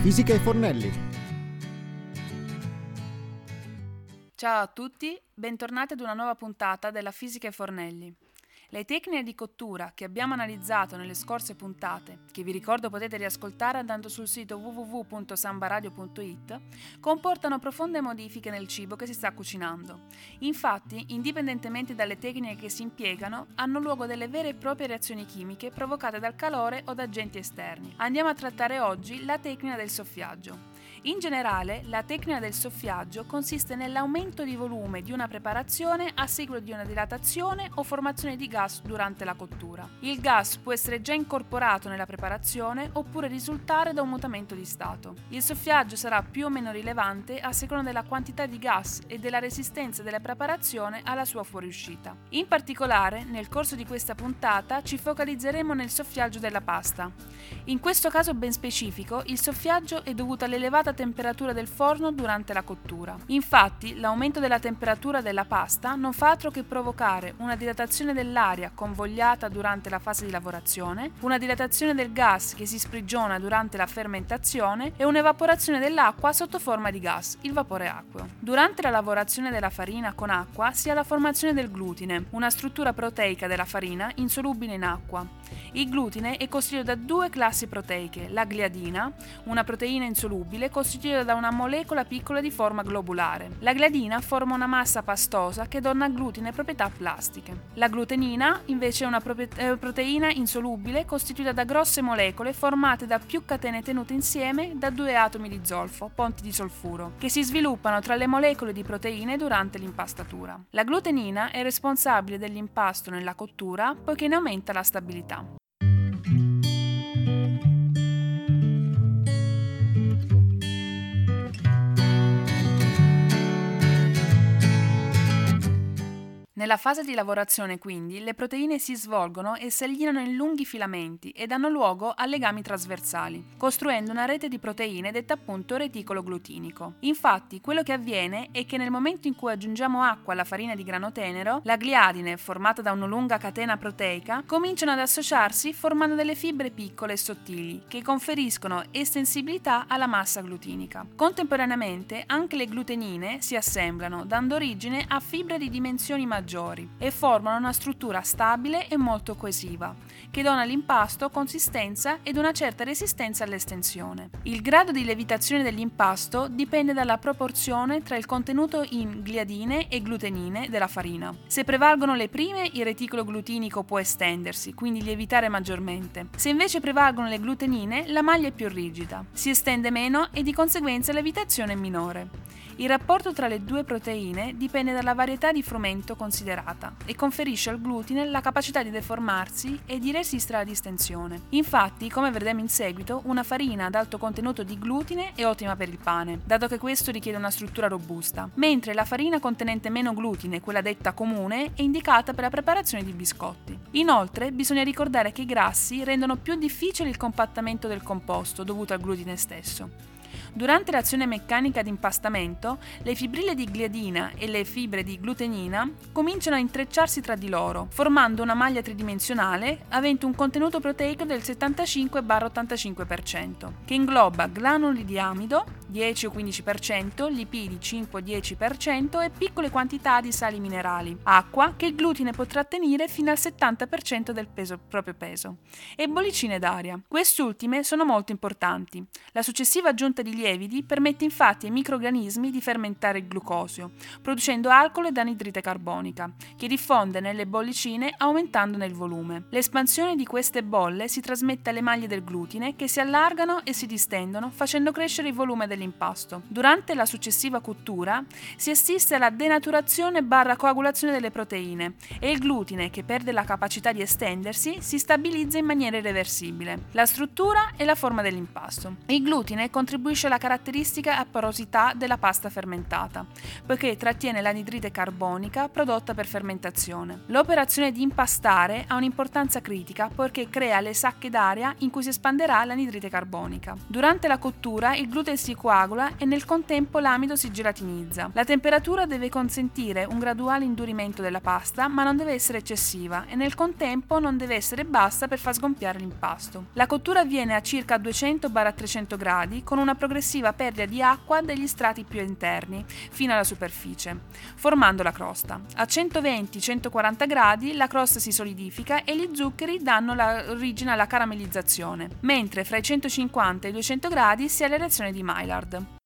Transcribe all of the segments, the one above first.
fisica ai fornelli. Ciao a tutti, bentornati ad una nuova puntata della Fisica ai fornelli. Le tecniche di cottura che abbiamo analizzato nelle scorse puntate, che vi ricordo potete riascoltare andando sul sito www.sambaradio.it, comportano profonde modifiche nel cibo che si sta cucinando. Infatti, indipendentemente dalle tecniche che si impiegano, hanno luogo delle vere e proprie reazioni chimiche provocate dal calore o da agenti esterni. Andiamo a trattare oggi la tecnica del soffiaggio. In generale, la tecnica del soffiaggio consiste nell'aumento di volume di una preparazione a seguito di una dilatazione o formazione di gas durante la cottura. Il gas può essere già incorporato nella preparazione oppure risultare da un mutamento di stato. Il soffiaggio sarà più o meno rilevante a seconda della quantità di gas e della resistenza della preparazione alla sua fuoriuscita. In particolare, nel corso di questa puntata ci focalizzeremo nel soffiaggio della pasta. In questo caso ben specifico, il soffiaggio è dovuto all'elevata elevata temperatura del forno durante la cottura. Infatti, l'aumento della temperatura della pasta non fa altro che provocare una dilatazione dell'aria convogliata durante la fase di lavorazione, una dilatazione del gas che si sprigiona durante la fermentazione e un'evaporazione dell'acqua sotto forma di gas, il vapore acqueo. Durante la lavorazione della farina con acqua si ha la formazione del glutine, una struttura proteica della farina insolubile in acqua. Il glutine è costituito da due classi proteiche, la gliadina, una proteina insolubile costituita da una molecola piccola di forma globulare. La gliadina forma una massa pastosa che dona al glutine proprietà plastiche. La glutenina invece è una proteina insolubile costituita da grosse molecole formate da più catene tenute insieme da due atomi di zolfo, ponti di solfuro, che si sviluppano tra le molecole di proteine durante l'impastatura. La glutenina è responsabile dell'impasto nella cottura poiché ne aumenta la stabilità. Nella fase di lavorazione, quindi, le proteine si svolgono e si allineano in lunghi filamenti e danno luogo a legami trasversali, costruendo una rete di proteine detta appunto reticolo glutinico. Infatti, quello che avviene è che nel momento in cui aggiungiamo acqua alla farina di grano tenero, la gliadine, formata da una lunga catena proteica, cominciano ad associarsi formando delle fibre piccole e sottili che conferiscono estensibilità alla massa glutinica. Contemporaneamente, anche le glutenine si assemblano, dando origine a fibre di dimensioni maggiori maggiori e formano una struttura stabile e molto coesiva, che dona all'impasto consistenza ed una certa resistenza all'estensione. Il grado di lievitazione dell'impasto dipende dalla proporzione tra il contenuto in gliadine e glutenine della farina. Se prevalgono le prime, il reticolo glutinico può estendersi, quindi lievitare maggiormente. Se invece prevalgono le glutenine, la maglia è più rigida, si estende meno e di conseguenza la lievitazione è minore. Il rapporto tra le due proteine dipende dalla varietà di frumento considerata e conferisce al glutine la capacità di deformarsi e di resistere alla distensione. Infatti, come vedremo in seguito, una farina ad alto contenuto di glutine è ottima per il pane, dato che questo richiede una struttura robusta, mentre la farina contenente meno glutine, quella detta comune, è indicata per la preparazione di biscotti. Inoltre, bisogna ricordare che i grassi rendono più difficile il compattamento del composto dovuto al glutine stesso. Durante l'azione meccanica di impastamento, le fibrille di gliadina e le fibre di glutenina cominciano a intrecciarsi tra di loro, formando una maglia tridimensionale avente un contenuto proteico del 75-85%, che ingloba granuli di amido, 10 o 15%, lipidi 5 o 10% e piccole quantità di sali minerali, acqua che il glutine potrà tenere fino al 70% del peso, proprio peso, e bollicine d'aria. Quest'ultime sono molto importanti. La successiva aggiunta di lieviti permette infatti ai microorganismi di fermentare il glucosio, producendo alcol ed anidride carbonica, che diffonde nelle bollicine aumentandone il volume. L'espansione di queste bolle si trasmette alle maglie del glutine che si allargano e si distendono facendo crescere il volume del dell'impasto. Durante la successiva cottura si assiste alla denaturazione barra coagulazione delle proteine e il glutine, che perde la capacità di estendersi, si stabilizza in maniera irreversibile. La struttura e la forma dell'impasto. Il glutine contribuisce favorisce la caratteristica porosità della pasta fermentata, poiché trattiene l'anidride carbonica prodotta per fermentazione. L'operazione di impastare ha un'importanza critica poiché crea le sacche d'aria in cui si espanderà l'anidride carbonica. Durante la cottura il glutine si coagula e nel contempo l'amido si gelatinizza. La temperatura deve consentire un graduale indurimento della pasta, ma non deve essere eccessiva e nel contempo non deve essere bassa per far sgonfiare l'impasto. La cottura avviene a circa 200-300 gradi con una progressiva perdita di acqua degli strati più interni fino alla superficie, formando la crosta. A 120-140 gradi la crosta si solidifica e gli zuccheri danno l'origine alla caramellizzazione, mentre fra i 150 e i 200 gradi si ha la reazione di Maillard. yardım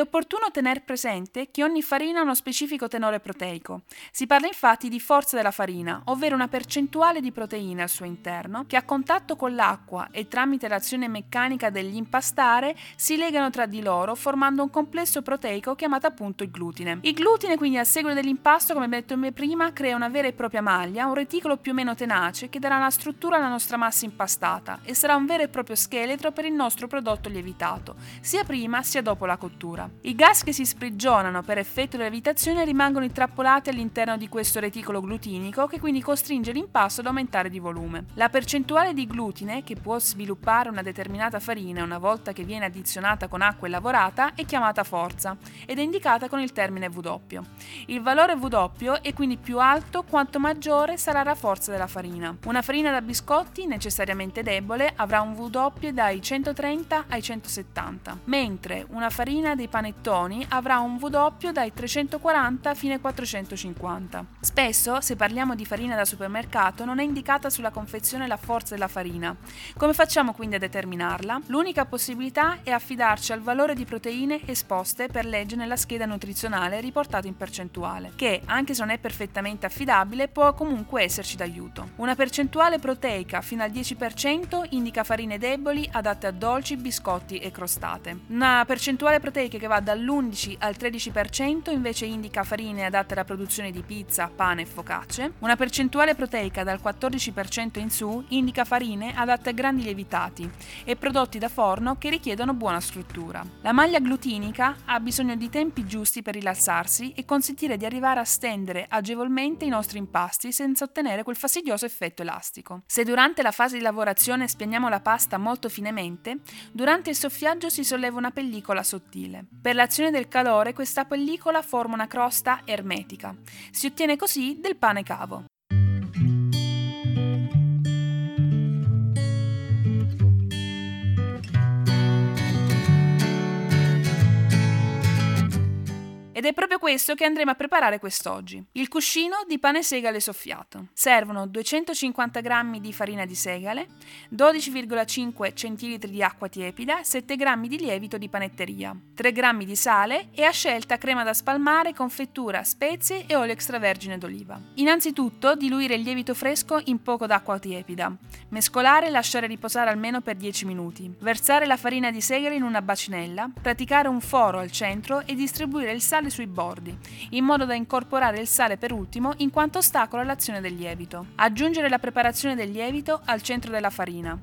È opportuno tenere presente che ogni farina ha uno specifico tenore proteico. Si parla infatti di forza della farina, ovvero una percentuale di proteine al suo interno che a contatto con l'acqua e tramite l'azione meccanica degli impastare si legano tra di loro formando un complesso proteico chiamato appunto il glutine. Il glutine quindi a seguito dell'impasto, come detto prima, crea una vera e propria maglia, un reticolo più o meno tenace che darà una struttura alla nostra massa impastata e sarà un vero e proprio scheletro per il nostro prodotto lievitato, sia prima sia dopo la cottura. I gas che si sprigionano per effetto della levitazione rimangono intrappolati all'interno di questo reticolo glutinico che quindi costringe l'impasto ad aumentare di volume. La percentuale di glutine che può sviluppare una determinata farina una volta che viene addizionata con acqua e lavorata è chiamata forza ed è indicata con il termine W. Il valore W è quindi più alto quanto maggiore sarà la forza della farina. Una farina da biscotti, necessariamente debole, avrà un W dai 130 ai 170, mentre una farina dei panettoni avrà un W dai 340 fino ai 450. Spesso, se parliamo di farina da supermercato, non è indicata sulla confezione la forza della farina. Come facciamo quindi a determinarla? L'unica possibilità è affidarci al valore di proteine esposte per legge nella scheda nutrizionale riportato in percentuale, che, anche se non è perfettamente affidabile, può comunque esserci d'aiuto. Una percentuale proteica fino al 10% indica farine deboli adatte a dolci, biscotti e crostate. Una percentuale proteica che va dall'11 al 13% invece indica farine adatte alla produzione di pizza, pane e focacce. Una percentuale proteica dal 14% in su indica farine adatte a grandi lievitati e prodotti da forno che richiedono buona struttura. La maglia glutinica ha bisogno di tempi giusti per rilassarsi e consentire di arrivare a stendere agevolmente i nostri impasti senza ottenere quel fastidioso effetto elastico. Se durante la fase di lavorazione spianiamo la pasta molto finemente, durante il soffiaggio si solleva una pellicola sottile. Per l'azione del calore questa pellicola forma una crosta ermetica. Si ottiene così del pane cavo. Ed è proprio questo che andremo a preparare quest'oggi. Il cuscino di pane segale soffiato. Servono 250 g di farina di segale, 12,5 c di acqua tiepida, 7 g di lievito di panetteria, 3 g di sale e a scelta crema da spalmare, confettura, spezie e olio extravergine d'oliva. Innanzitutto diluire il lievito fresco in poco d'acqua tiepida, mescolare e lasciare riposare almeno per 10 minuti, versare la farina di segale in una bacinella, praticare un foro al centro e distribuire il sale sui bordi, in modo da incorporare il sale per ultimo in quanto ostacola l'azione del lievito. Aggiungere la preparazione del lievito al centro della farina.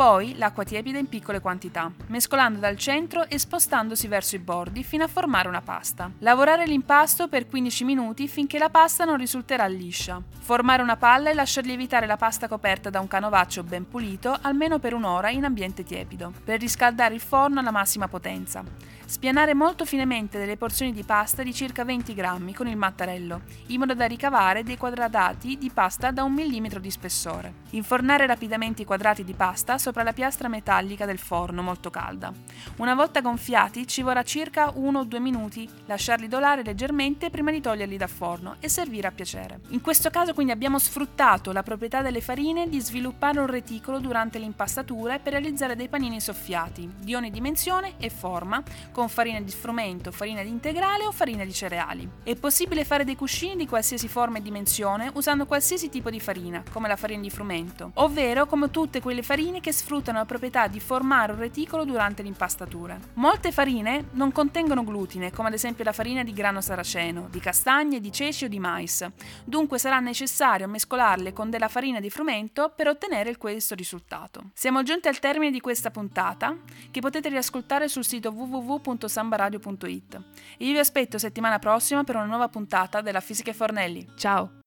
Poi l'acqua tiepida in piccole quantità, mescolando dal centro e spostandosi verso i bordi fino a formare una pasta. Lavorare l'impasto per 15 minuti finché la pasta non risulterà liscia. Formare una palla e lasciar lievitare la pasta coperta da un canovaccio ben pulito almeno per un'ora in ambiente tiepido, per riscaldare il forno alla massima potenza. Spianare molto finemente delle porzioni di pasta di circa 20 grammi con il mattarello, in modo da ricavare dei quadratati di pasta da un millimetro di spessore. Infornare rapidamente i quadrati di pasta sopra la piastra metallica del forno molto calda. Una volta gonfiati ci vorrà circa 1-2 minuti, lasciarli dolare leggermente prima di toglierli dal forno e servire a piacere. In questo caso quindi abbiamo sfruttato la proprietà delle farine di sviluppare un reticolo durante l'impastatura per realizzare dei panini soffiati di ogni dimensione e forma con farina di frumento, farina di integrale o farina di cereali. È possibile fare dei cuscini di qualsiasi forma e dimensione usando qualsiasi tipo di farina, come la farina di frumento, ovvero come tutte quelle farine che sfruttano la proprietà di formare un reticolo durante l'impastatura. Molte farine non contengono glutine, come ad esempio la farina di grano saraceno, di castagne, di ceci o di mais, dunque sarà necessario mescolarle con della farina di frumento per ottenere questo risultato. Siamo giunti al termine di questa puntata, che potete riascoltare sul sito www.sambaradio.it. Io vi aspetto settimana prossima per una nuova puntata della Fisica e Fornelli. Ciao!